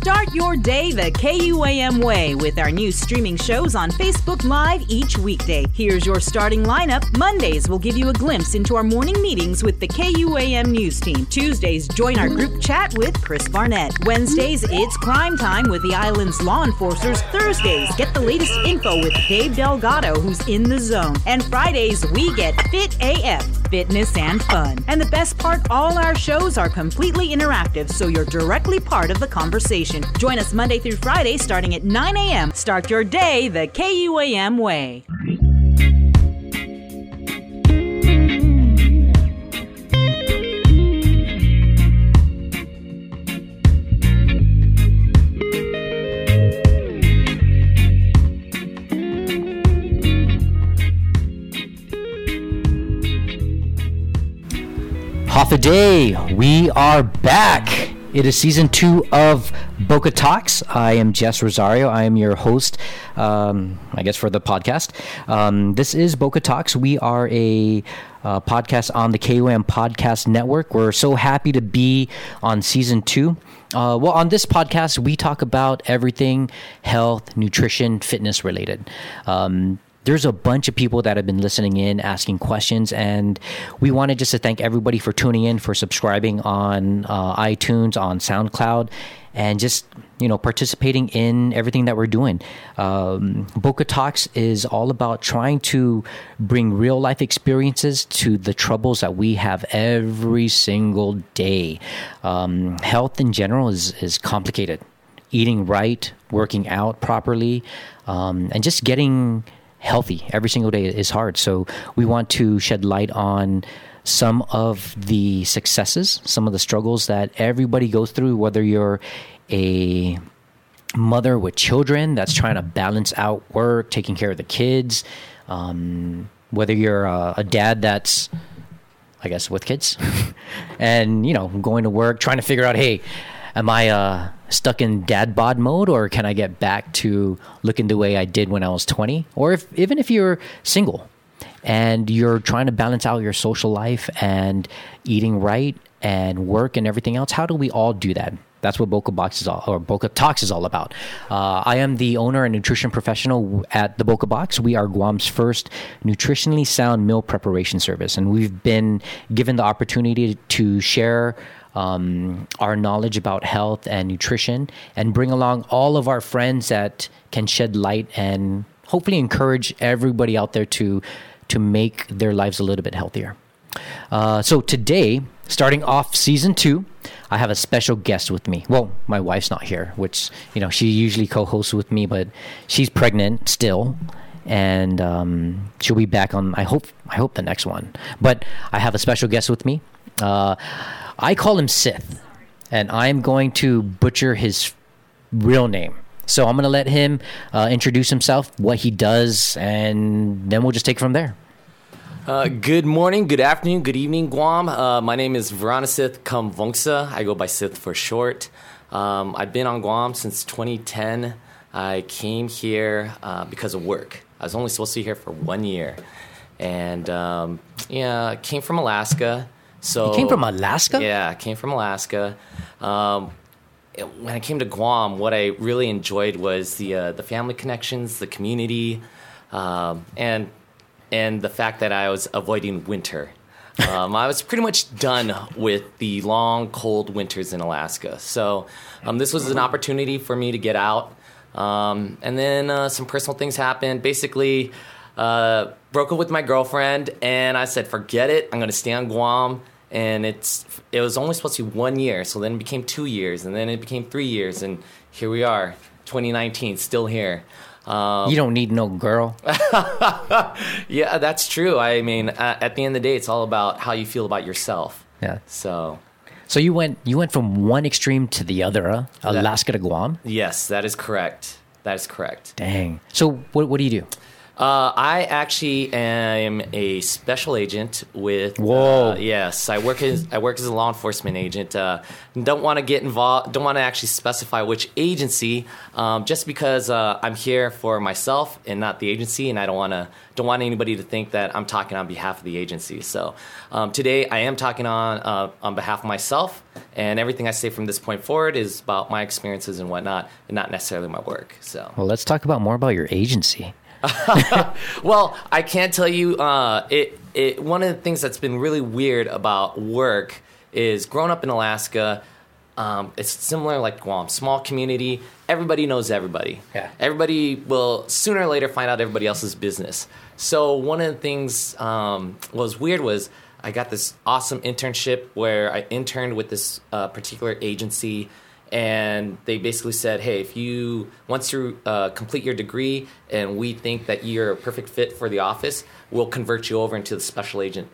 Start your day the KUAM way with our new streaming shows on Facebook Live each weekday. Here's your starting lineup. Mondays will give you a glimpse into our morning meetings with the KUAM news team. Tuesdays, join our group chat with Chris Barnett. Wednesdays, it's crime time with the island's law enforcers. Thursdays, get the latest info with Dave Delgado, who's in the zone. And Fridays, we get Fit AF, fitness and fun. And the best part, all our shows are completely interactive, so you're directly part of the conversation. Join us Monday through Friday starting at 9 a.m. Start your day the KUAM way. Hafa Adai, we are back. It is season two of Boka Talks. I am Jess Rosario. I am your host, um, I guess, for the podcast. Um, this is Boka Talks. We are a uh, podcast on the KUAM Podcast Network. We're so happy to be on season two. Uh, well, on this podcast, we talk about everything health, nutrition, fitness related. Um, there's a bunch of people that have been listening in, asking questions, and we wanted just to thank everybody for tuning in, for subscribing on uh, iTunes, on SoundCloud, and just you know participating in everything that we're doing. Um, Boka Talks is all about trying to bring real life experiences to the troubles that we have every single day. Um, health in general is is complicated. Eating right, working out properly, um, and just getting healthy every single day is hard. So we want to shed light on some of the successes, some of the struggles that everybody goes through, whether you're a mother with children that's trying to balance out work, taking care of the kids, um, whether you're a, a dad that's I guess with kids, and you know, going to work, trying to figure out, hey, am I uh, stuck in dad bod mode, or can I get back to looking the way I did when I was 20? Or if even if you're single and you're trying to balance out your social life and eating right and work and everything else, how do we all do that? That's what Boka Box is all, or Boka Talks is all about. Uh, I am the owner and nutrition professional at the Boka Box. We are Guam's first nutritionally sound meal preparation service, and we've been given the opportunity to share um, our knowledge about health and nutrition and bring along all of our friends that can shed light and hopefully encourage everybody out there to to make their lives a little bit healthier. Uh, so today, starting off season two, I have a special guest with me. Well, my wife's not here, which you know she usually co-hosts with me, but she's pregnant still, and um, she'll be back on. I hope. I hope the next one. But I have a special guest with me. Uh, I call him Sith, and I'm going to butcher his real name. So I'm going to let him uh, introduce himself, what he does, and then we'll just take it from there. Uh, good morning, good afternoon, good evening, Guam. Uh, my name is Viranousith Khamvongsa. I go by Sith for short. Um, I've been on Guam since 2010. I came here uh, because of work. I was only supposed to be here for one year. And um, yeah, came from Alaska. So You came from Alaska? Yeah, I came from Alaska. Um, it- when I came to Guam, what I really enjoyed was the uh, the family connections, the community, um, and and the fact that I was avoiding winter. Um, I was pretty much done with the long, cold winters in Alaska. So um, this was an opportunity for me to get out. Um, and then uh, some personal things happened. Basically, uh, broke up with my girlfriend, and I said, "Forget it. I'm going to stay on Guam." And it's it was only supposed to be one year, so then it became two years, and then it became three years, and here we are, 2019, still here. Um, You don't need no girl. yeah, that's true. I mean, uh, at the end of the day, it's all about how you feel about yourself. Yeah. So, So you went you went from one extreme to the other, huh? Alaska to Guam. yes, that is correct. That is correct. Dang. So what what do you do? Uh, I actually am a special agent with. Whoa. Uh, yes, I work as I work as a law enforcement agent. Uh, don't want to get involved. Don't want to actually specify which agency, um, just because uh, I'm here for myself and not the agency, and I don't want to don't want anybody to think that I'm talking on behalf of the agency. So um, today I am talking on uh, on behalf of myself, and everything I say from this point forward is about my experiences and whatnot, and not necessarily my work. So. Well, let's talk about more about your agency. well, I can't tell you. Uh, it it one of the things that's been really weird about work is growing up in Alaska. Um, it's similar like Guam, small community. Everybody knows everybody. Yeah. Everybody will sooner or later find out everybody else's business. So one of the things um, was weird was I got this awesome internship where I interned with this uh, particular agency and they basically said, "Hey, if you once you uh, complete your degree and we think that you're a perfect fit for the office, we'll convert you over into the special agent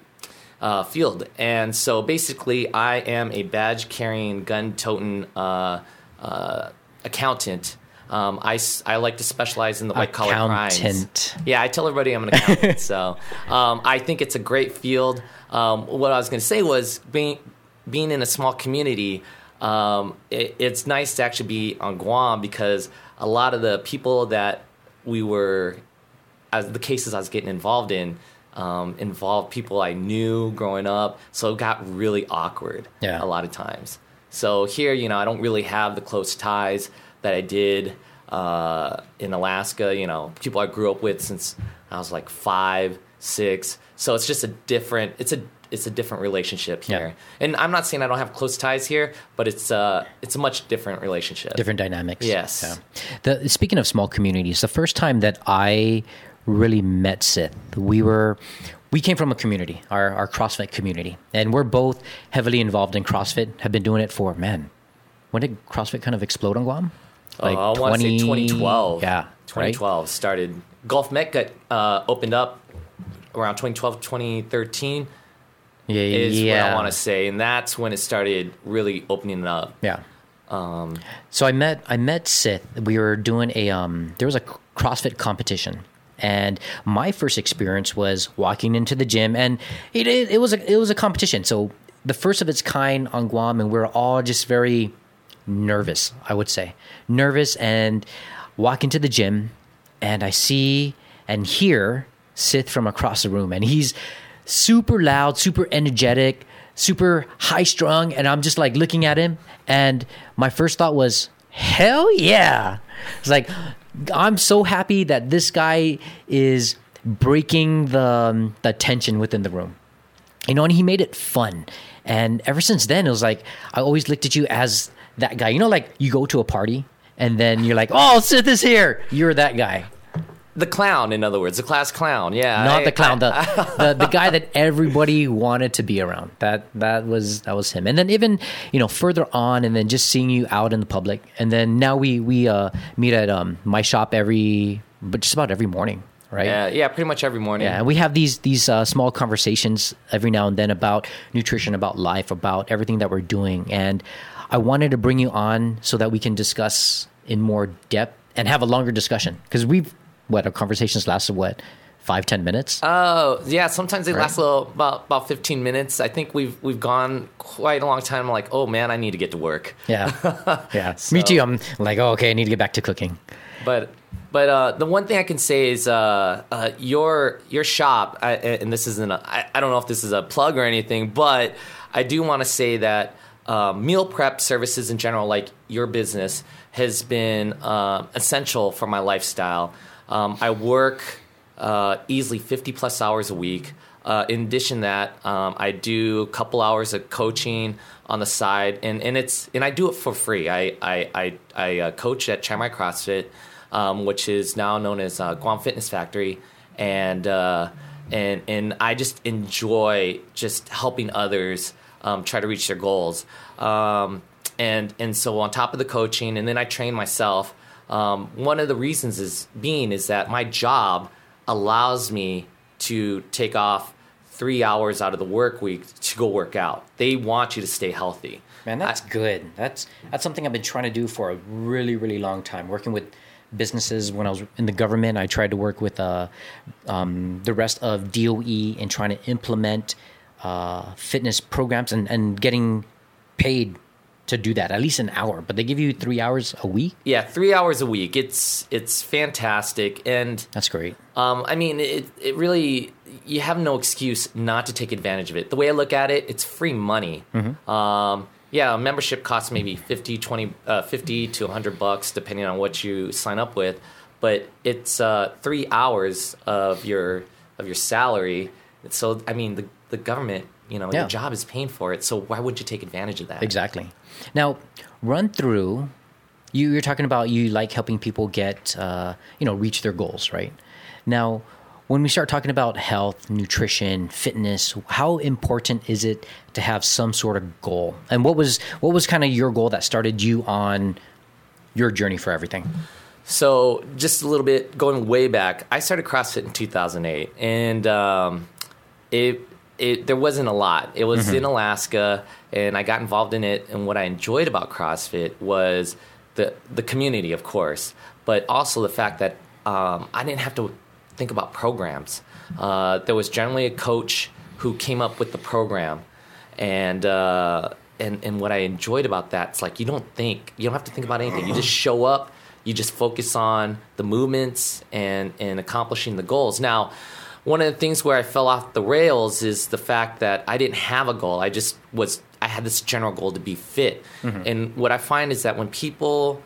uh, field." And so basically, I am a badge carrying, gun toting uh, uh, accountant. Um, I, I like to specialize in the white collar crimes. Accountant. Yeah, I tell everybody I'm an accountant. so um, I think it's a great field. Um, what I was going to say was being being in a small community. Um, it, it's nice to actually be on Guam because a lot of the people that we were, as the cases I was getting involved in, um, involved people I knew growing up. So it got really awkward Yeah. a lot of times. So here, you know, I don't really have the close ties that I did uh, in Alaska. You know, people I grew up with since I was like five, six. So it's just a different. It's a it's a different relationship Yeah. here. And I'm not saying I don't have close ties here, but it's uh it's a much different relationship. different dynamics. Yes. Yeah. The speaking of small communities, the first time that I really met Sith, we were we came from a community, our our CrossFit community, and we're both heavily involved in CrossFit. Have been doing it for man. When did CrossFit kind of explode on Guam? Uh, I want to say 2012. Yeah, 2012 started. Golf Met got uh, opened up around 2012, 2013 Right? Yeah, is yeah. what I want to say, and that's when it started really opening up. Yeah. so I met I met Sith. We were doing a um there was a CrossFit competition. And my first experience was walking into the gym and it it, it was a it was a competition. So the first of its kind on Guam and we are all just very nervous, I would say. Nervous and walk into the gym and I see and hear Sith from across the room and he's super loud, super energetic, super high strung and I'm just like looking at him and my first thought was hell yeah. It's like I'm so happy that this guy is breaking the um, the tension within the room you know, and he made it fun. And ever since then, it was like I always looked at you as that guy. You know, like you go to a party and then you're like, "Oh, Sith is here." You're that guy, The clown, in other words, the class clown. Yeah, not I- the clown, I- the, the the guy that everybody wanted to be around. That that was that was him. And then even you know further on, and then just seeing you out in the public, and then now we we uh, meet at um, my shop every, but just about every morning, right? yeah, yeah, pretty much every morning. Yeah, and we have these these uh, small conversations every now and then about nutrition, about life, about everything that we're doing. And I wanted to bring you on so that we can discuss in more depth and have a longer discussion because we've what our conversations lasted what five ten minutes. Oh, yeah. Sometimes they Right. last a little, about about 15 minutes. I think we've we've gone quite a long time. I'm like, oh man, I need to get to work. yeah, yeah. Me too. I'm like, oh, okay, I need to get back to cooking. But but uh, the one thing I can say is uh, uh, your your shop, I, and this isn't a, I, I don't know if this is a plug or anything, but I do want to say that uh, meal prep services in general, like your business, has been um essential for my lifestyle. Um, I work uh, easily 50 plus hours a week. Uh, in addition to that, um, I do a couple hours of coaching on the side, and, and it's and I do it for free. I I I, I uh, coach at Chiang Mai CrossFit, um, which is now known as uh, Guam Fitness Factory, and uh, and and I just enjoy just helping others um, try to reach their goals. Um, and and so on top of the coaching, and then I train myself. Um, one of the reasons is being is that my job allows me to take off three hours out of the work week to go work out. They want you to stay healthy. Man, that's good. That's that's something I've been trying to do for a really, really long time. Working with businesses when I was in the government. I tried to work with uh, um, the rest of DOE in trying to implement uh, fitness programs and, and getting paid to do that at least an hour but they give you three hours a week Yeah, three hours a week. It's it's fantastic, and that's great um, I mean, it it really you have no excuse not to take advantage of it. The way I look at it, it's free money. Um, yeah, a membership costs maybe 50, 20, uh, 50 to 100 bucks, depending on what you sign up with. But it's uh, three hours of your of your salary. So, I mean, the, the government, you know, Yeah. your job is paying for it. So, why would you take advantage of that? Exactly. Now, run through. You, you're talking about you like helping people get, uh, you know, reach their goals, right? Now, when we start talking about health, nutrition, fitness, how important is it to have some sort of goal? And what was what was kind of your goal that started you on your journey for everything? So, just a little bit going way back, I started CrossFit in 2008, and um, it it there wasn't a lot. It was in Alaska, and I got involved in it. And what I enjoyed about CrossFit was the the community, of course, but also the fact that um, I didn't have to think about programs. Uh, there was generally a coach who came up with the program, and uh, and and what I enjoyed about that, it's like you don't think, you don't have to think about anything. You just show up, you just focus on the movements and and accomplishing the goals. Now, one of the things where I fell off the rails is the fact that I didn't have a goal. I just was I had this general goal to be fit. And what I find is that when people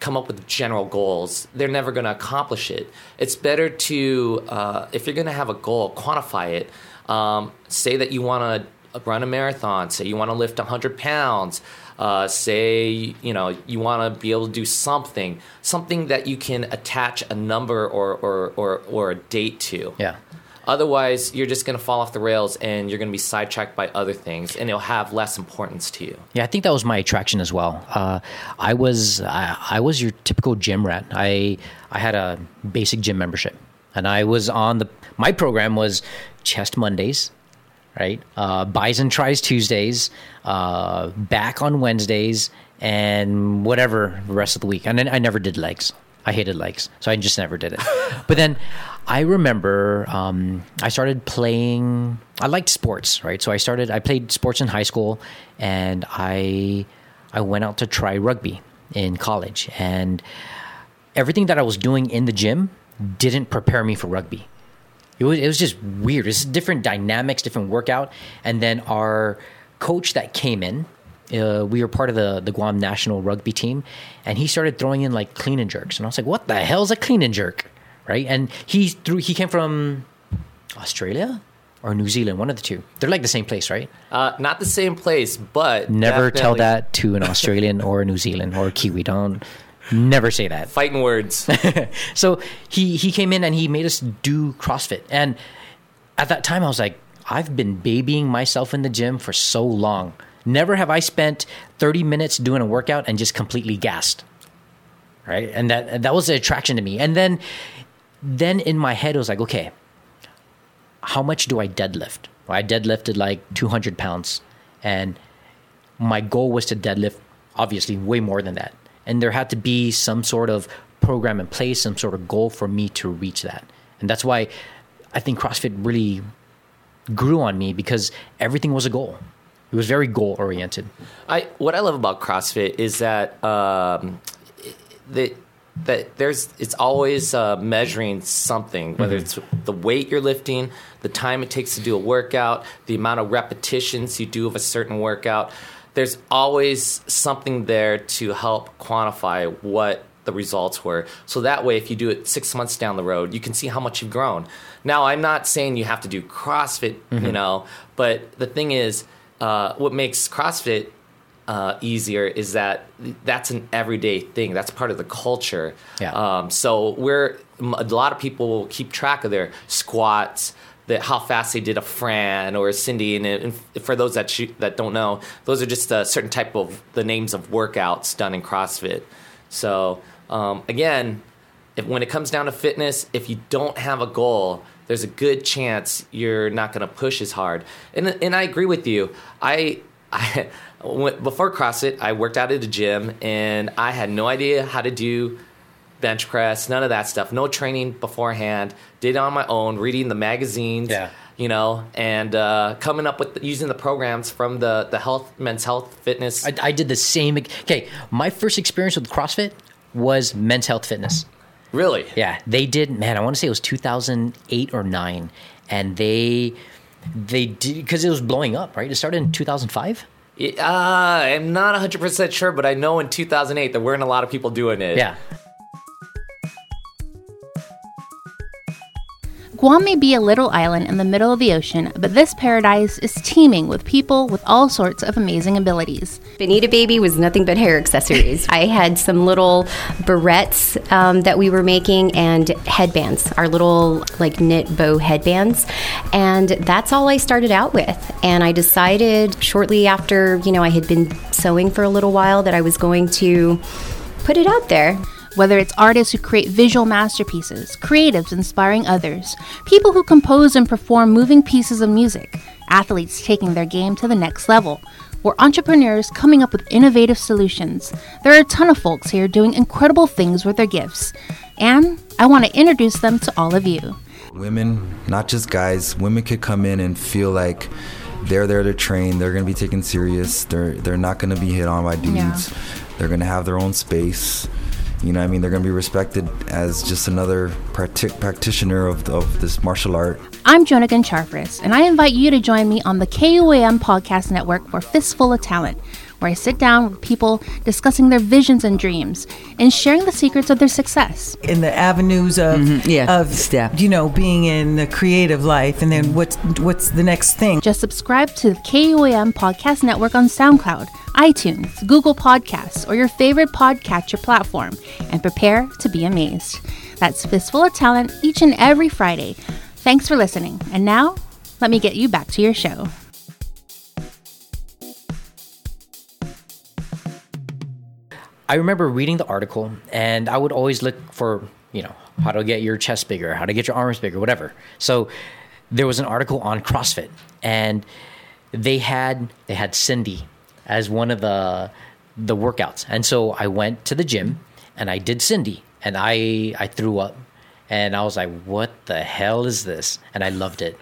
come up with general goals, they're never going to accomplish it. It's better to, uh, if you're going to have a goal, quantify it. Um, say that you want to run a marathon. Say you want to lift 100 pounds. Uh, say you know you want to be able to do something, something that you can attach a number or or or, or a date to. Yeah. Otherwise, you're just going to fall off the rails and you're going to be sidetracked by other things, and it'll have less importance to you. Yeah, I think that was my attraction as well. Uh, I was I, I was your typical gym rat. I I had a basic gym membership, and I was on the my program was chest Mondays, right? Uh, Bison tries Tuesdays, uh, back on Wednesdays, and whatever the rest of the week. And then I never did legs. I hated likes, so I just never did it. but then I remember um, I started playing. I liked sports, right? So I started. I played sports in high school, and I I went out to try rugby in college, and everything that I was doing in the gym didn't prepare me for rugby. It was it was just weird. It's different dynamics, different workout, and then our coach that came in. Uh, we were part of the the Guam national rugby team, and he started throwing in like clean and jerks, and I was like, "What the hell is a clean and jerk?" Right? And he threw. He came from Australia or New Zealand, one of the two. They're like the same place, right? Uh, not the same place, but Never tell that to an Australian or a New Zealand or a Kiwi. Don't never say that. Fighting words. so he he came in and he made us do CrossFit. And at that time I was like, I've been babying myself in the gym for so long. Never have I spent 30 minutes doing a workout and just completely gassed. Right? And that that was the attraction to me. And then then in my head it was like, okay, how much do I deadlift? I deadlifted like 200 pounds and my goal was to deadlift obviously way more than that and there had to be some sort of program in place some sort of goal for me to reach that and that's why i think crossfit really grew on me because everything was a goal it was very goal oriented I what I love about CrossFit is that um, that that there's it's always uh, measuring something, whether it's the weight you're lifting, the time it takes to do a workout, the amount of repetitions you do of a certain workout. There's always something there to help quantify what the results were. So that way, if you do it six months down the road, you can see how much you've grown. Now, I'm not saying you have to do CrossFit, you know, but the thing is, uh, what makes CrossFit uh, easier is that that's an everyday thing. That's part of the culture. Yeah. Um, so we're a lot of people will keep track of their squats, that how fast they did a Fran or a Cindy, and, and for those that shoot, that don't know, those are just a certain type of the names of workouts done in CrossFit. So um, again, if, when it comes down to fitness, if you don't have a goal, there's a good chance you're not going to push as hard. And and I agree with you. I I when- before CrossFit, I worked out at a gym and I had no idea how to do bench press, none of that stuff. No training beforehand. Did it on my own, reading the magazines. Yeah. You know, and uh, coming up with using the programs from the the health, men's health, fitness. I, I did the same. Okay, my first experience with CrossFit was Men's Health Fitness. Really? Yeah, they did. Man, I want to say it was 2008 or nine, and they they did because it was blowing up. Right, it started in 2005. Uh, I'm not 100% sure, but I know in 2008 there weren't a lot of people doing it. Yeah, Guam may be a little island in the middle of the ocean, but this paradise is teeming with people with all sorts of amazing abilities. Benita Baby was nothing but hair accessories. I had some little barrettes um, that we were making and headbands, our little like knit bow headbands. And that's all I started out with. And I decided shortly after, you know, I had been sewing for a little while that I was going to put it out there. Whether it's artists who create visual masterpieces, creatives inspiring others, people who compose and perform moving pieces of music, athletes taking their game to the next level, or entrepreneurs coming up with innovative solutions, there are a ton of folks here doing incredible things with their gifts. And I want to introduce them to all of you. Women, not just guys, women could come in and feel like they're there to train. They're going to be taken serious. They're they're not going to be hit on by dudes. Yeah. They're going to have their own space. You know, I mean, they're going to be respected as just another practi- practitioner of, of this martial art. I'm Jonagan Charfris, and I invite you to join me on the KUAM Podcast Network for Fistful of Talent, where I sit down with people discussing their visions and dreams and sharing the secrets of their success. in the avenues of Mm-hmm. yeah, of step. you know being in the creative life and then what's what's the next thing Just subscribe to the KUAM Podcast Network on SoundCloud, iTunes, Google Podcasts, or your favorite podcatcher platform, and prepare to be amazed. That's Fistful of Talent each and every Friday. Thanks for listening. And now, let me get you back to your show. I remember reading the article, and I would always look for you know how to get your chest bigger, how to get your arms bigger, whatever. So there was an article on CrossFit, and they had they had Cindy as one of the the workouts, and so I went to the gym and I did Cindy, and I I threw up, and I was like, what the hell is this? And I loved it.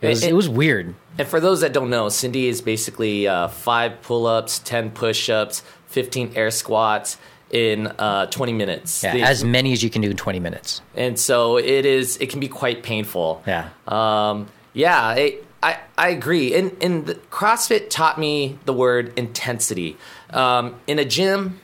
It was It- it was weird. And for those that don't know, Cindy is basically uh, five pull ups, 10 push ups, 15 air squats in uh, 20 minutes. Yeah, The- as many as you can do in twenty minutes. and so it is, it can be quite painful. Yeah. Um, yeah, it, I, I agree. And, and the CrossFit taught me the word intensity. Um, in a gym,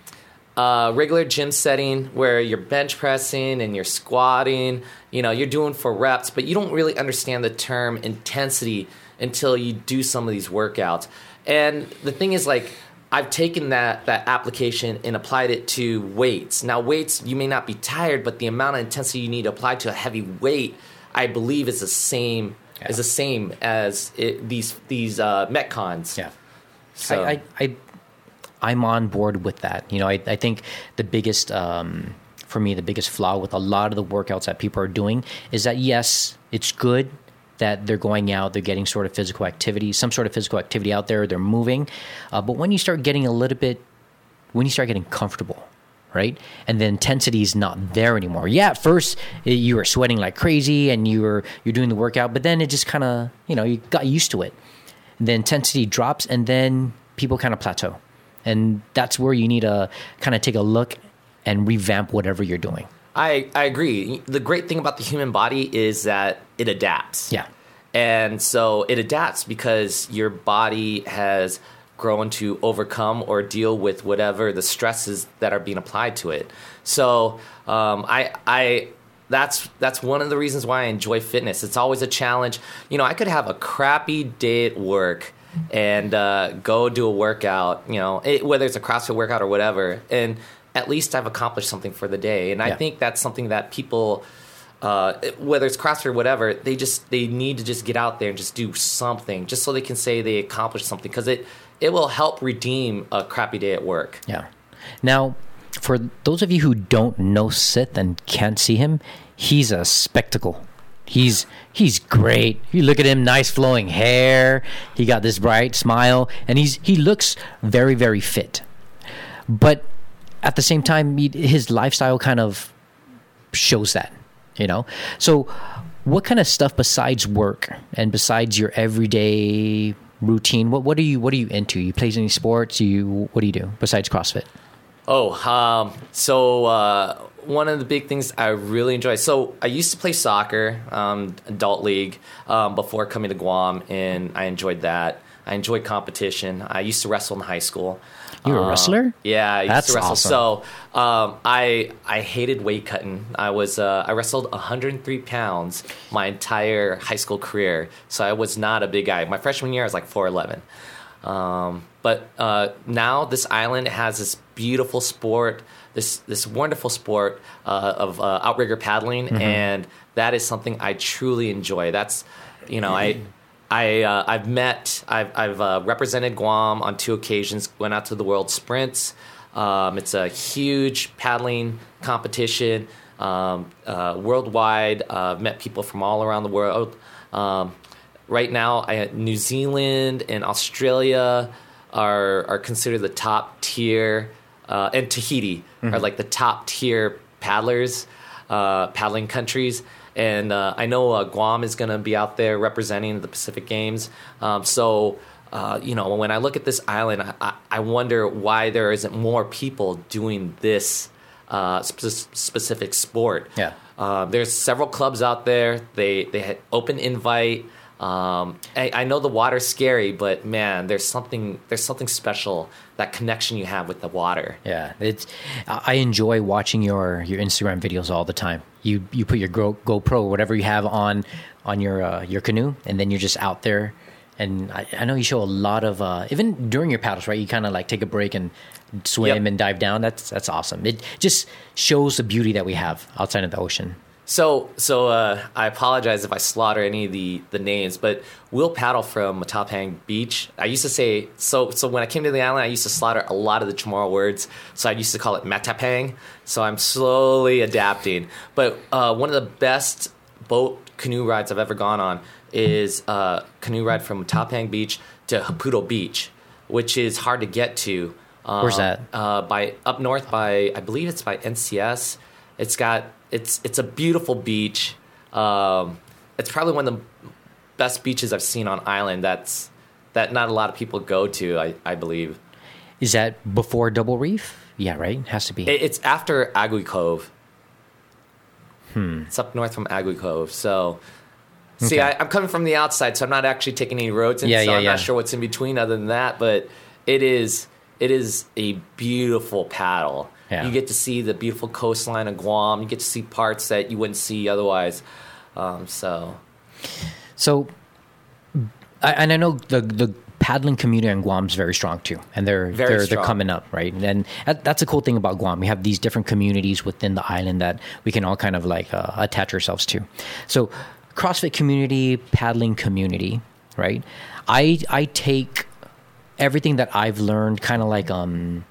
uh, regular gym setting where you're bench pressing and you're squatting, you know, you're doing for reps, but you don't really understand the term intensity until you do some of these workouts. And the thing is, like, I've taken that that application and applied it to weights. Now, weights you may not be tired, but the amount of intensity you need to apply to a heavy weight, I believe, is the same is the same as it, these these uh, metcons. Yeah. So I, I, I I'm on board with that. You know, I, I think the biggest um, for me, the biggest flaw with a lot of the workouts that people are doing is that yes, it's good that they're going out, they're getting sort of physical activity, some sort of physical activity out there, they're moving, uh, but when you start getting a little bit, when you start getting comfortable. Right, and the intensity is not there anymore. Yeah, at first you were sweating like crazy, and you were you're doing the workout, but then it just kind of you know you got used to it the intensity drops and then people kind of plateau and that's where you need to kind of take a look and revamp whatever you're doing I, I agree. The great thing about the human body is that it adapts. Yeah. And so it adapts because your body has grown to overcome or deal with whatever the stresses that are being applied to it. So um, I, I, that's that's one of the reasons why I enjoy fitness. It's always a challenge. You know, I could have a crappy day at work and uh, go do a workout. You know, it, whether it's a CrossFit workout or whatever, and at least I've accomplished something for the day. And I think that's something that people uh, whether it's CrossFit or whatever, they just they need to just get out there and just do something, just so they can say they accomplished something, because it it will help redeem a crappy day at work. yeah. Now for those of you who don't know sith and can't see him he's a spectacle. He's he's great. You look at him nice flowing hair. He got this bright smile and he's he looks very very fit. But at the same time his lifestyle kind of shows that, you know. So, what kind of stuff besides work and besides your everyday routine? What what are you what are you into? You play any sports? You what do you do besides CrossFit? Oh, um, so uh, one of the big things I really enjoy. So I used to play soccer, um, adult league, um, before coming to Guam, and I enjoyed that. I enjoyed competition. I used to wrestle in high school. You were a Um, wrestler? Yeah, I used That's to wrestle. awesome. So um, I I hated weight cutting. I was uh, I wrestled 103 pounds my entire high school career. So I was not a big guy. My freshman year I was like 4'11. Um, but uh, now this island has this beautiful sport, this this wonderful sport uh, of uh, outrigger paddling, Mm-hmm. and that is something I truly enjoy. That's you know I. I uh, I've met I've I've uh, represented Guam on two occasions. Went out to the World Sprints. Um, it's a huge paddling competition um, uh, worldwide. Uh, I've met people from all around the world. Um, right now, I, New Zealand and Australia are are considered the top tier, uh, and Tahiti are like the top tier paddlers, uh, paddling countries. And uh, I know uh, Guam is going to be out there representing the Pacific Games. Um, so, uh, you know, when I look at this island, I, I, wonder why there isn't more people doing this uh, spe- specific sport. Yeah. Uh, there's several clubs out there. They they had open invite. Um, I, I know the water's scary, but man, there's something there's something special that connection you have with the water. Yeah, it's. I enjoy watching your your Instagram videos all the time. You you put your Go, GoPro, whatever you have on on your uh, your canoe, and then you're just out there. And I, I know you show a lot of uh, even during your paddles, right? You kind of like take a break and swim Yep. and dive down. That's that's awesome. It just shows the beauty that we have outside of the ocean. So, so uh, I apologize if I slaughter any of the, the names, but we'll paddle from Matapang Beach. I used to say so. So when I came to the island, I used to slaughter a lot of the Chamorro words. So I used to call it Matapang. So I'm slowly adapting. But uh, one of the best boat canoe rides I've ever gone on is a canoe ride from Matapang Beach to Haputo Beach, which is hard to get to. Um, Where's that? Uh, by up north by I believe it's by NCS. It's got it's it's a beautiful beach. Um, it's probably one of the best beaches I've seen on island. That's that not a lot of people go to. I, I believe Is that before Double Reef? Yeah, right. Has to be. it, it's after Agui Cove. Hmm. It's up north from Agui Cove. So. See, Okay. I, I'm coming from the outside, so I'm not actually taking any roads in, Yeah, so yeah, I'm yeah. not sure what's in between other than that. But it is it is a beautiful paddle. Yeah. You get to see the beautiful coastline of Guam. You get to see parts that you wouldn't see otherwise. Um, so So, I, and I know the the paddling community in Guam is very strong too, and they're Very they're, they're coming up, right? And that, that's a cool thing about Guam. We have these different communities within the island that we can all kind of like uh, attach ourselves to. So, CrossFit community, paddling community, right? I I take everything that I've learned kind of like um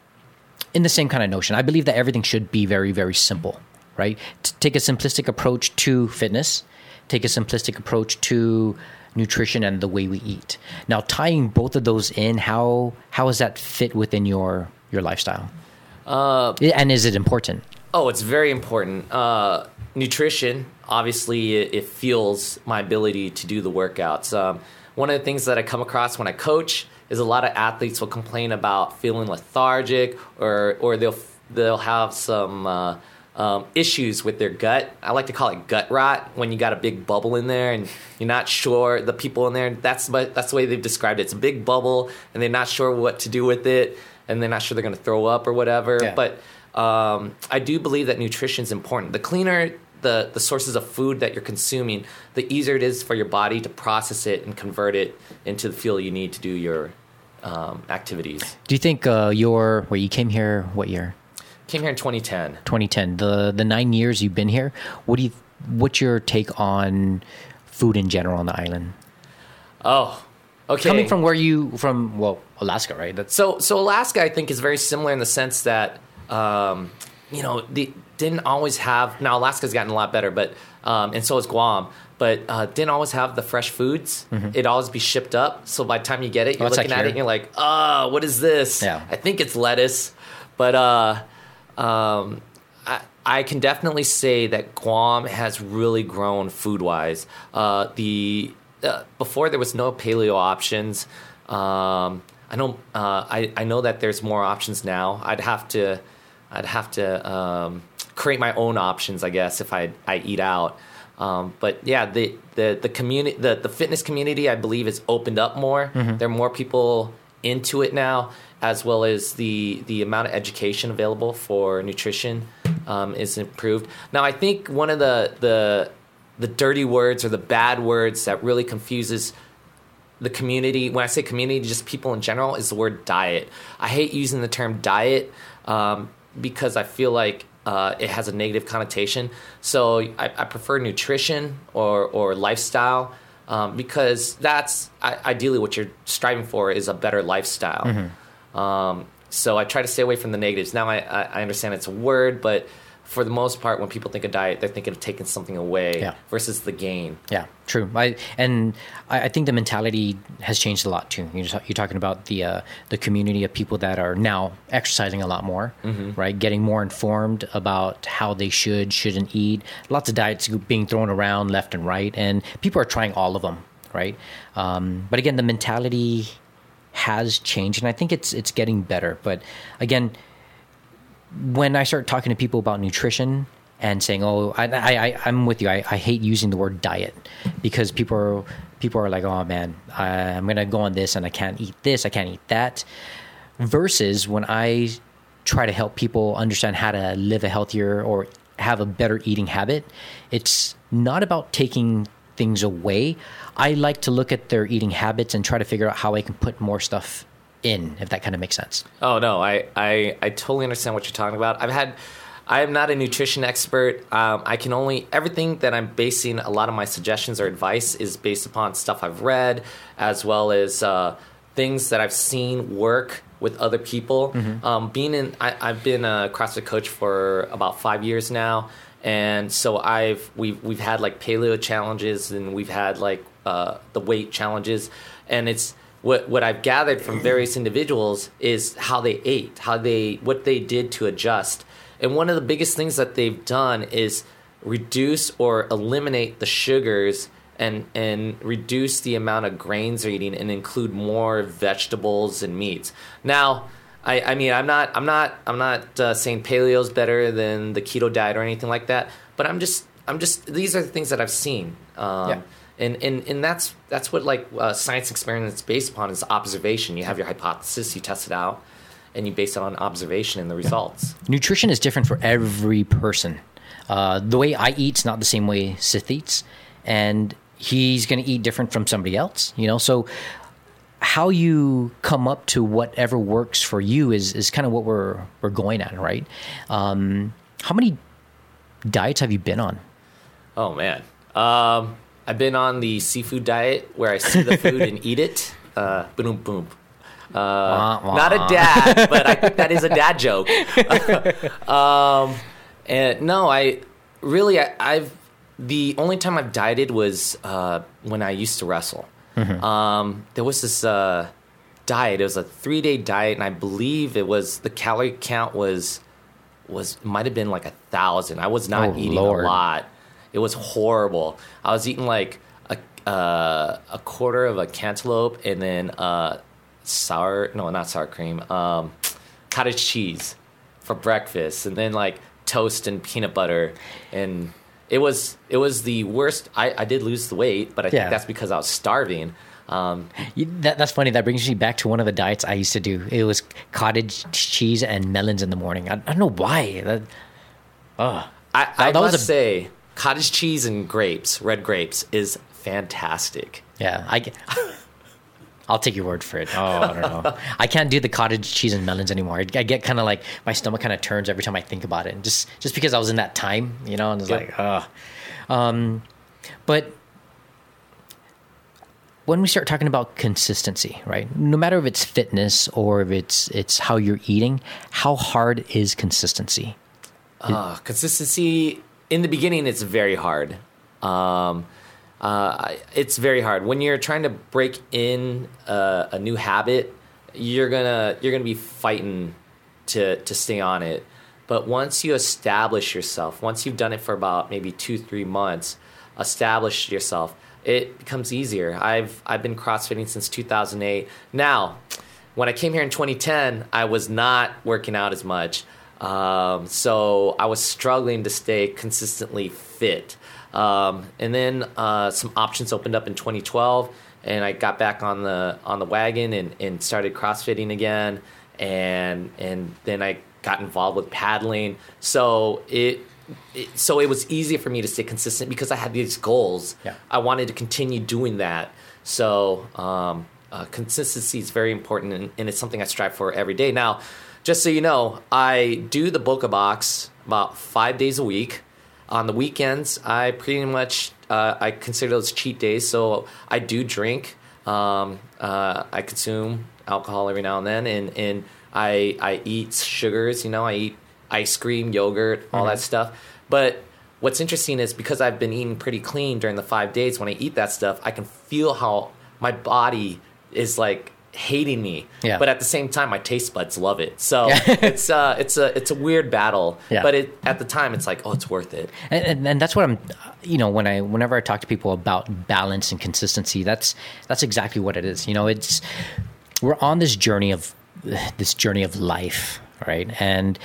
in the same kind of notion. I believe that everything should be very, very simple, right? T- take a simplistic approach to fitness, take a simplistic approach to nutrition and the way we eat. Now, tying both of those in, how how does that fit within your your lifestyle? Uh, and is it important? Oh, it's very important. Uh, nutrition, obviously, it, it fuels my ability to do the workouts. Um, one of the things that I come across when I coach is a lot of athletes will complain about feeling lethargic, or or they'll they'll have some uh, um, issues with their gut. I like to call it gut rot when you got a big bubble in there and you're not sure the people in there. That's but that's the way they've described it. It's a big bubble and they're not sure what to do with it, and they're not sure they're going to throw up or whatever. Yeah. But um, I do believe that nutrition is important. The cleaner the, the sources of food that you're consuming, the easier it is for your body to process it and convert it into the fuel you need to do your um, activities. Do you think uh, your where you came here? What year? Came here in 2010. 2010. The the nine years you've been here. What do you? What's your take on food in general on the island? Oh, okay. Coming from where you from? Well, Alaska, right? That's So, so Alaska, I think, is very similar in the sense that, um, you know, they didn't always have. Now, Alaska's gotten a lot better, but um, and so is Guam. But uh, didn't always have the fresh foods. It'd always be shipped up. So by the time you get it, you're Mm-hmm. looking like at it and you're like, oh, what is this? Yeah. I think it's lettuce, but uh, um, I, I can definitely say that Guam has really grown food wise. Uh, the uh, before there was no paleo options. Um, I know uh, I, I know that there's more options now. I'd have to I'd have to um, create my own options, I guess, if I I eat out. Um, but yeah, the the the community the, the fitness community I believe has opened up more. There are more people into it now, as well as the the amount of education available for nutrition um, is improved. Now, I think one of the the the dirty words or the bad words that really confuses the community when i say community just people in general is the word diet i hate using the term diet um, because i feel like uh, it has a negative connotation. So i, I prefer nutrition or, or lifestyle um, because that's I, ideally what you're striving for is a better lifestyle. Um, so i try to stay away from the negatives. Now I, I understand it's a word but for the most part when people think of diet they're thinking of taking something away Yeah. versus the gain Yeah, true. I and I, I think the mentality has changed a lot too. You're, just, you're talking about the uh, the community of people that are now exercising a lot more, right? Getting more informed about how they should shouldn't eat. Lots of diets being thrown around left and right, and people are trying all of them, right? Um, but again, the mentality has changed, and I think it's it's getting better. But again, when I start talking to people about nutrition and saying, "Oh, I, I, I I'm with you. I, I hate using the word diet because people are people are like, oh man, I, I'm gonna go on this and I can't eat this, I can't eat that." Versus when I try to help people understand how to live a healthier or have a better eating habit, it's not about taking things away. I like to look at their eating habits and try to figure out how I can put more stuff in, if that kind of makes sense. Oh no, I, I I totally understand what you're talking about. I've had I am not a nutrition expert. Um, I can only everything that I'm basing a lot of my suggestions or advice is based upon stuff I've read, as well as uh, things that I've seen work with other people. Um, being in, I, I've been a CrossFit coach for about five years now, and so I've we've we've had like paleo challenges and we've had like uh, the weight challenges, and it's what what I've gathered from various individuals is how they ate, how they what they did to adjust. And one of the biggest things that they've done is reduce or eliminate the sugars and and reduce the amount of grains they're eating and include more vegetables and meats. Now, I, I mean, I'm not I'm not I'm not uh, saying paleo's better than the keto diet or anything like that, but I'm just I'm just these are the things that I've seen. Um, Yeah. And, and and that's that's what like uh, science experiments based upon is observation. You have your hypothesis, you test it out, and you base it on observation and the results. nutrition is different for every person. Uh, the way I eat's not the same way Sith eats, and he's going to eat different from somebody else. You know, so how you come up to whatever works for you is is kind of what we're we're going at, right? Um, how many diets have you been on? Oh man, um, I've been on the seafood diet where I see the food and eat it. Uh, boom boom. Uh, Wah, wah. not a dad, but I think that is a dad joke. um, and no, I really I, I've the only time I've dieted was uh, when I used to wrestle. Um, there was this uh, diet. It was a three day diet, and I believe it was the calorie count was was might have been like a thousand. I was not Oh, eating Lord. a lot. It was horrible. I was eating like a uh, a quarter of a cantaloupe and then uh, sour no not sour cream um, cottage cheese for breakfast and then like toast and peanut butter and it was it was the worst. I, I did lose the weight, but I Yeah. think that's because I was starving. Um, You- That, that's funny. That brings me back to one of the diets I used to do. It was cottage cheese and melons in the morning. I, I don't know why. That, oh, I, I was must a- say, cottage cheese and grapes, red grapes, is fantastic. Yeah, I get. I'll take your word for it. Oh, I don't know. I can't do the cottage cheese and melons anymore. I, I get kind of like my stomach kind of turns every time I think about it, and just just because I was in that time, you know, and it's Yep. like, ugh. Um, but when we start talking about consistency, right? No matter if it's fitness or if it's it's how you're eating, how hard is consistency? Uh, consistency in the beginning, it's very hard. Um, uh, it's very hard when you're trying to break in a, a new habit. You're gonna you're gonna be fighting to to stay on it. But once you establish yourself, once you've done it for about maybe two, three months, establish yourself, it becomes easier. I've I've been CrossFitting since 2008. Now, when I came here in 2010, I was not working out as much. Um, so I was struggling to stay consistently fit. Um, and then uh, some options opened up in 2012, and I got back on the on the wagon and, and started CrossFitting again. And and then I got involved with paddling. So it, so it was easier for me to stay consistent because I had these goals. Yeah. I wanted to continue doing that. So um, uh, consistency is very important, and, and it's something I strive for every day. Now, just so you know, I do the Boka Box about five days a week. On the weekends, I pretty much uh, I consider those cheat days. So I do drink. Um, uh, I consume alcohol every now and then, and and I I eat sugars. You know, I eat ice cream, yogurt, all that stuff. But what's interesting is because I've been eating pretty clean during the five days. When I eat that stuff, I can feel how my body is like hating me. Yeah. But at the same time, my taste buds love it. So it's uh it's a it's a weird battle. Yeah. But it at the time, it's like oh, it's worth it. and, and, and that's what I'm, you know, when I whenever I talk to people about balance and consistency, that's that's exactly what it is. You know, it's we're on this journey of this journey of life, right? And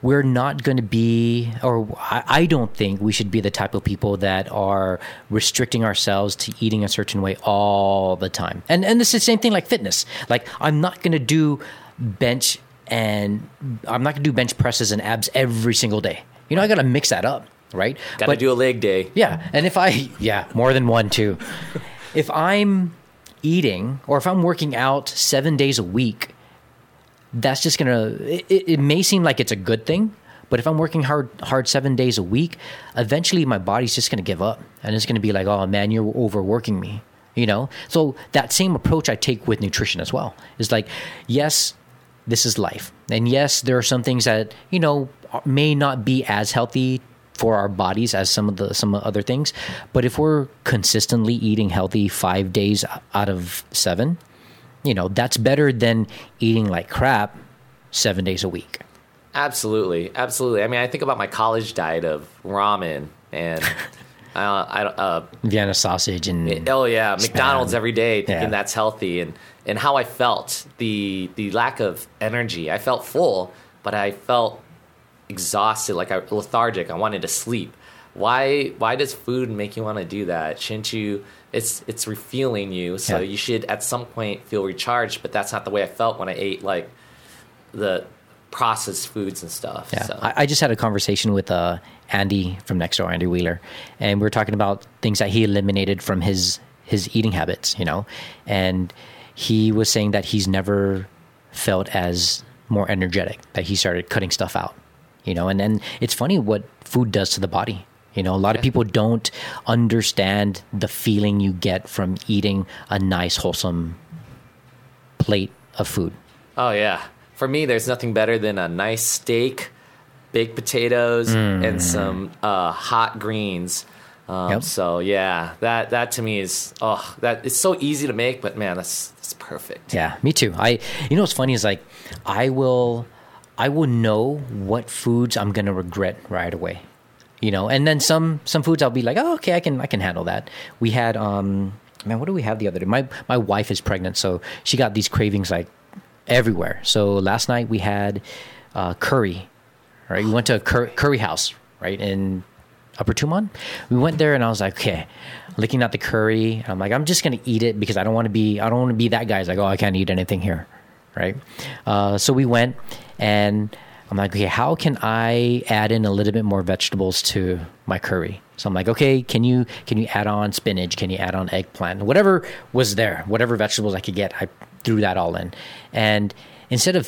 we're not going to be, or I, don't think we should be the type of people that are restricting ourselves to eating a certain way all the time. And and this is the same thing like fitness. Like I'm not going to do bench and I'm not going to do bench presses and abs every single day. You know, I got to mix that up, right? Got to do a leg day. Yeah, and if I yeah more than one too, if I'm eating or if I'm working out seven days a week, that's just gonna. It, it may seem like it's a good thing, but if I'm working hard hard seven days a week, eventually my body's just gonna give up, and it's gonna be like, oh man, you're overworking me. You know, so that same approach I take with nutrition as well is like, yes, this is life, and yes, there are some things that you know may not be as healthy for our bodies as some of the some other things, but if we're consistently eating healthy five days out of seven, you know that's better than eating like crap seven days a week. Absolutely, absolutely. I mean, I think about my college diet of ramen and uh, I don't. Uh, Vienna sausage and Oh yeah, Spam. McDonald's every day, thinking Yeah. that's healthy, and and how I felt the the lack of energy. I felt full, but I felt exhausted, like I lethargic. I wanted to sleep. Why why does food make you want to do that? Shouldn't you? It's it's refueling you, so Yeah. you should at some point feel recharged. But that's not the way I felt when I ate like the processed foods and stuff. Yeah, so. I, I just had a conversation with uh, Andy from next door, Andy Wheeler, and we were talking about things that he eliminated from his his eating habits. You know, and he was saying that he's never felt as more energetic. That he started cutting stuff out. You know, and and it's funny what food does to the body. You know, a lot of people don't understand the feeling you get from eating a nice, wholesome plate of food. Oh yeah. For me, there's nothing better than a nice steak, baked potatoes, and some uh, hot greens. Um, Yep. So yeah, that that to me is oh that it's so easy to make, but man, that's that's perfect. Yeah, me too. I you know what's funny is like I will I will know what foods I'm gonna regret right away. You know, and then some some foods I'll be like, oh okay, I can I can handle that. We had um man, what do we have the other day? My my wife is pregnant, so she got these cravings like everywhere. So last night we had uh, curry. Right, we went to a cur- curry house right in Upper Tumon. We went there and I was like, okay, licking out the curry. I'm like, I'm just gonna eat it because I don't want to be, I don't want to be that guy. who's like, oh, I can't eat anything here, right? Uh, so we went and I'm like, okay, how can I add in a little bit more vegetables to my curry? So I'm like, okay, can you can you add on spinach? Can you add on eggplant? Whatever was there, whatever vegetables I could get, I threw that all in. And instead of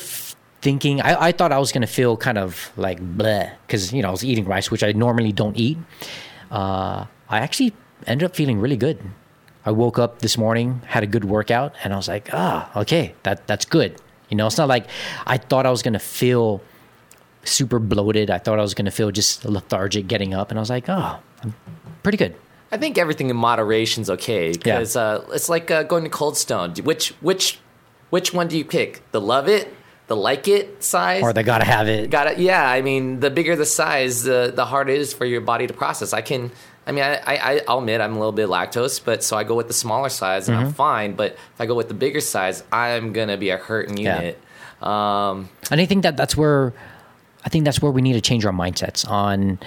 thinking, I, I thought I was gonna feel kind of like bleh because you know I was eating rice, which I normally don't eat. Uh, I actually ended up feeling really good. I woke up this morning, had a good workout, and I was like, ah, okay, that that's good. You know, it's not like I thought I was gonna feel super bloated. I thought I was gonna feel just lethargic getting up, and I was like, oh, I'm pretty good. I think everything in moderation is okay because uh, it's like uh, going to Cold Stone. Which which which one do you pick? The love it, the like it size or they gotta have it. Got it. Yeah, I mean, the bigger the size, the the harder it is for your body to process. I can, I mean, I, I I'll admit I'm a little bit lactose, but so I go with the smaller size and Mm-hmm. I'm fine. But if I go with the bigger size, I'm gonna be a hurting Yeah. unit. Um, And I think that that's where I think that's where we need to change our mindsets on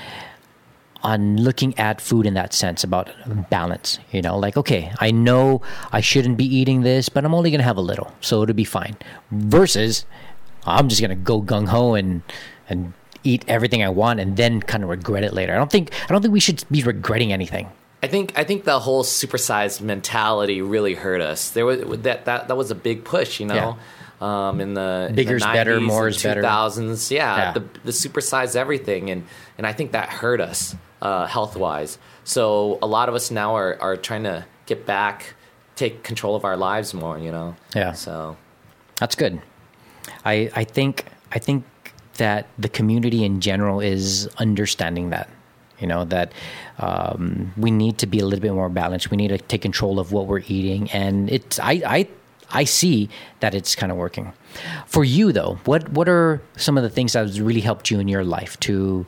on looking at food in that sense about balance. You know, like okay, I know I shouldn't be eating this, but I'm only gonna have a little, so it'll be fine. Versus, I'm just gonna go gung ho and and eat everything I want and then kind of regret it later. I don't think I don't think we should be regretting anything. I think I think the whole supersized mentality really hurt us. There was that that that was a big push, you know. Um, in the in the better, 90s more is better. 2000s, yeah, Yeah. the the supersized everything, and and I think that hurt us uh, health wise. So a lot of us now are are trying to get back, take control of our lives more, you know. Yeah. So That's good. I I think I think that the community in general is understanding that. You know that um, we need to be a little bit more balanced. We need to take control of what we're eating, and it's I I I see that it's kind of working. For you though, what what are some of the things that has really helped you in your life to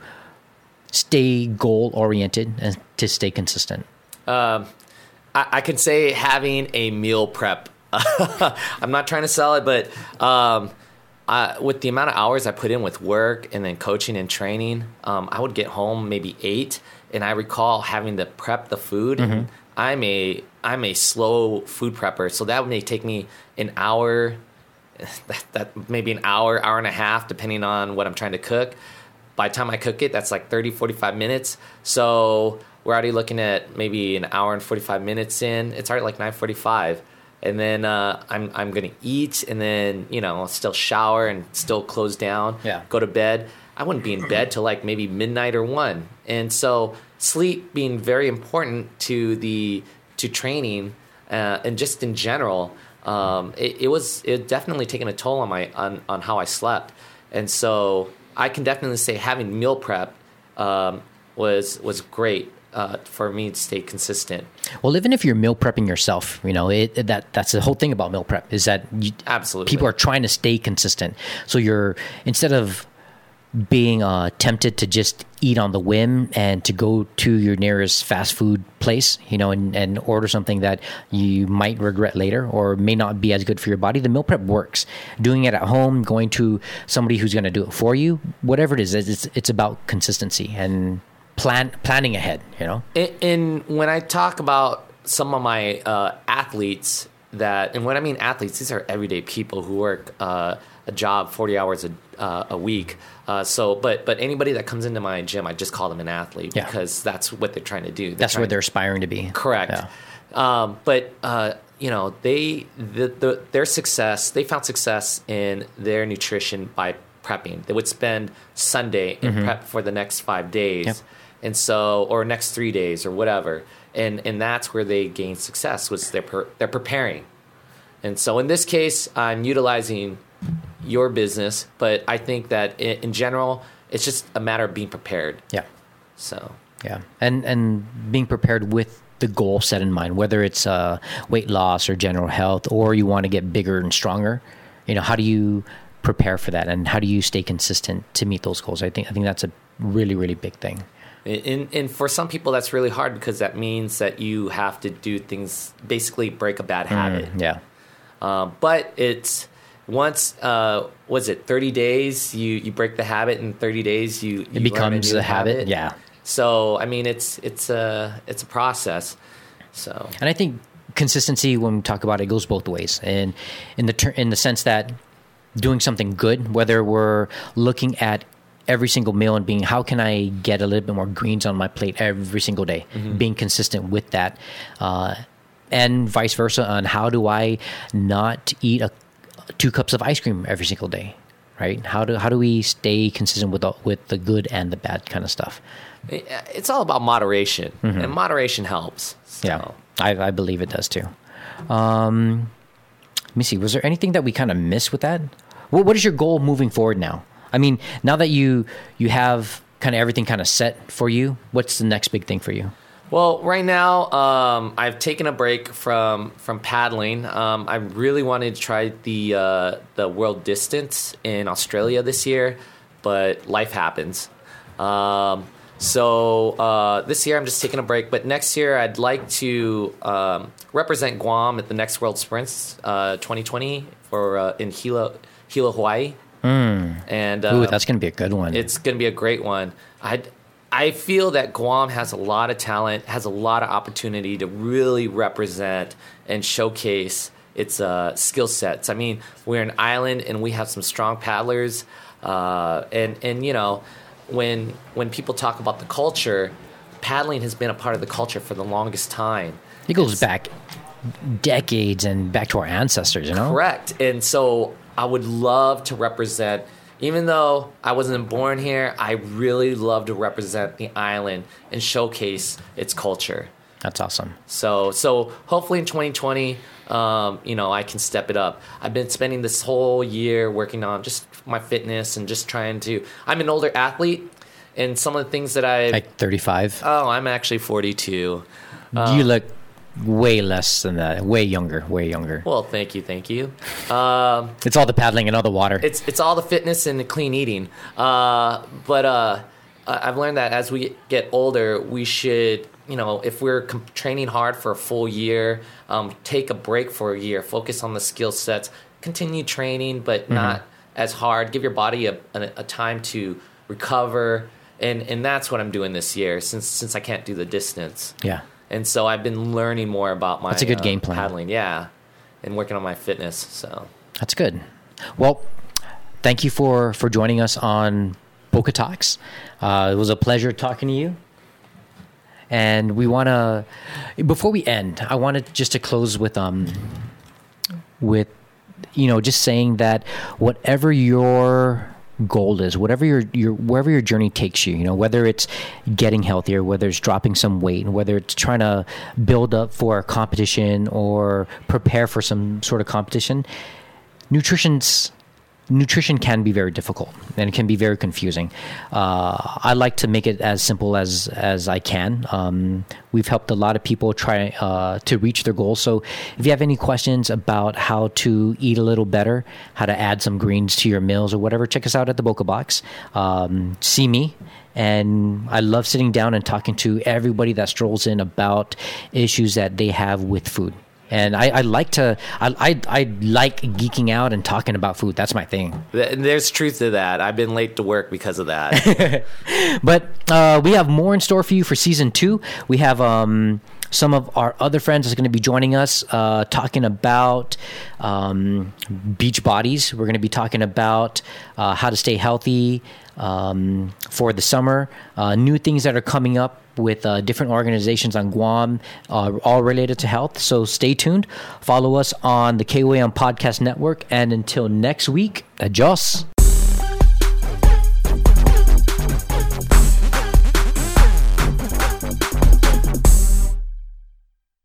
stay goal oriented and to stay consistent? I, I could say having a meal prep. I'm not trying to sell it, but um, I, with the amount of hours I put in with work and then coaching and training, um, I would get home maybe eight, and I recall having to prep the food. And I'm a I'm a slow food prepper, so that may take me an hour, that, that maybe an hour, hour and a half, depending on what I'm trying to cook by the time I cook it, that's like 30, 45 minutes. So we're already looking at maybe an hour and 45 minutes in. It's already like 9.45. And then uh, I'm, I'm going to eat and then, you know, still shower and still close down, Yeah. go to bed. I wouldn't be in bed till like maybe midnight or one. And so sleep being very important to the, to training uh, and just in general, um, it, it was it definitely taken a toll on my on, on how I slept, and so I can definitely say having meal prep um, was was great uh, for me to stay consistent. Well, even if you're meal prepping yourself, you know it, that that's the whole thing about meal prep is that you, Absolutely. people are trying to stay consistent. So you're instead of being uh, tempted to just eat on the whim and to go to your nearest fast food place, you know, and, and order something that you might regret later or may not be as good for your body, the meal prep works. Doing it at home, going to somebody who's going to do it for you, whatever it is, it's it's about consistency and plan planning ahead. You know. And, when I talk about some of my uh, athletes that, and when I mean athletes, these are everyday people who work uh, a job forty hours a, uh, a week. Uh, so, but but anybody that comes into my gym, I just call them an athlete Yeah. because that's what they're trying to do. They're That's what they're aspiring to be. Correct. Yeah. Um, but uh, you know, they the, the their success. They found success in their nutrition by prepping. They would spend Sunday and prep for the next five days, Mm-hmm. Yep. and so or next three days or whatever. And and that's where they gained success. Was they're per, they're preparing. And so in this case, I'm utilizing your business, but I think that in, in general, it's just a matter of being prepared. Yeah. So Yeah, and and being prepared with the goal set in mind, whether it's uh, weight loss or general health, or you want to get bigger and stronger. You know, how do you prepare for that, and how do you stay consistent to meet those goals? I think I think that's a really really big thing. And, and for some people, that's really hard because that means that you have to do things, basically break a bad habit. Yeah, Um, but it's once, uh, was it 30 days? You, you break the habit, in 30 days you, you it becomes new a habit. Yeah, So I mean, it's it's a it's a process. So and I think consistency when we talk about it goes both ways, and in the ter- in the sense that doing something good, whether we're looking at every single meal and being how can I get a little bit more greens on my plate every single day, being consistent with that, uh, and vice versa on how do I not eat a, two cups of ice cream every single day, right? How do how do we stay consistent with the, with the good and the bad kind of stuff? it's all about moderation, and moderation helps. So. Yeah, I, I believe it does too. Um, let me see. Was there anything that we kind of missed with that? What, what is your goal moving forward now? I mean, now that you you have kind of everything kind of set for you, what's the next big thing for you? Well, right now, um, I've taken a break from from paddling. Um, I really wanted to try the uh, the world distance in Australia this year, but life happens. Um, so uh, this year, I'm just taking a break. But next year, I'd like to um, represent Guam at the next World Sprints uh, 2020 for uh, in Hilo, Hilo, Hawaii. And uh, Ooh, that's going to be a good one. it's going to be a great one. I I feel that Guam has a lot of talent, has a lot of opportunity to really represent and showcase its uh, skill sets. I mean, we're an island and we have some strong paddlers, uh, and and you know, when when people talk about the culture, paddling has been a part of the culture for the longest time. it goes back decades and back to our ancestors, you know? Correct. And so I would love to represent, even though I wasn't born here, I really love to represent the island and showcase its culture. That's awesome. So, so hopefully in 2020, um, you know, I can step it up. I've been spending this whole year working on just my fitness and just trying to. I'm an older athlete, and some of the things that I. Like 35. oh, I'm actually 42. you look way less than that. Way younger. Way younger. Well, thank you, thank you. Um, It's all the paddling and all the water. it's it's all the fitness and the clean eating. Uh, but uh, I've learned that as we get older, we should, you know, if we're com- training hard for a full year, um, take a break for a year, focus on the skill sets, continue training, but not as hard. Give your body a, a, a time to recover, and and that's what I'm doing this year since since I can't do the distance. yeah. And so I've been learning more about my That's a good uh, game plan. paddling, yeah, and working on my fitness. So. That's good. Well, thank you for for joining us on Boka Talks. Uh, it was a pleasure talking to you. And we want to, before we end, I wanted just to close with um, with, you know, just saying that whatever your goal is, whatever your your wherever your journey takes you, you know, whether it's getting healthier, whether it's dropping some weight, and whether it's trying to build up for a competition or prepare for some sort of competition, nutrition's nutrition can be very difficult and it can be very confusing. Uh, I like to make it as simple as as I can. Um, we've helped a lot of people try uh, to reach their goals. So if you have any questions about how to eat a little better, how to add some greens to your meals or whatever, check us out at the Boka Box. Um, see me. And I love sitting down and talking to everybody that strolls in about issues that they have with food and I, I like to I, I I like geeking out and talking about food. That's my thing. There's truth to that. I've been late to work because of that. But uh, we have more in store for you for season two. We have um, some of our other friends is going to be joining us uh, talking about um, beach bodies. We're going to be talking about uh, how to stay healthy um, for the summer, uh, new things that are coming up with uh, different organizations on Guam, uh, all related to health. So stay tuned. Follow us on the KOAM Podcast Network. And until next week, adios.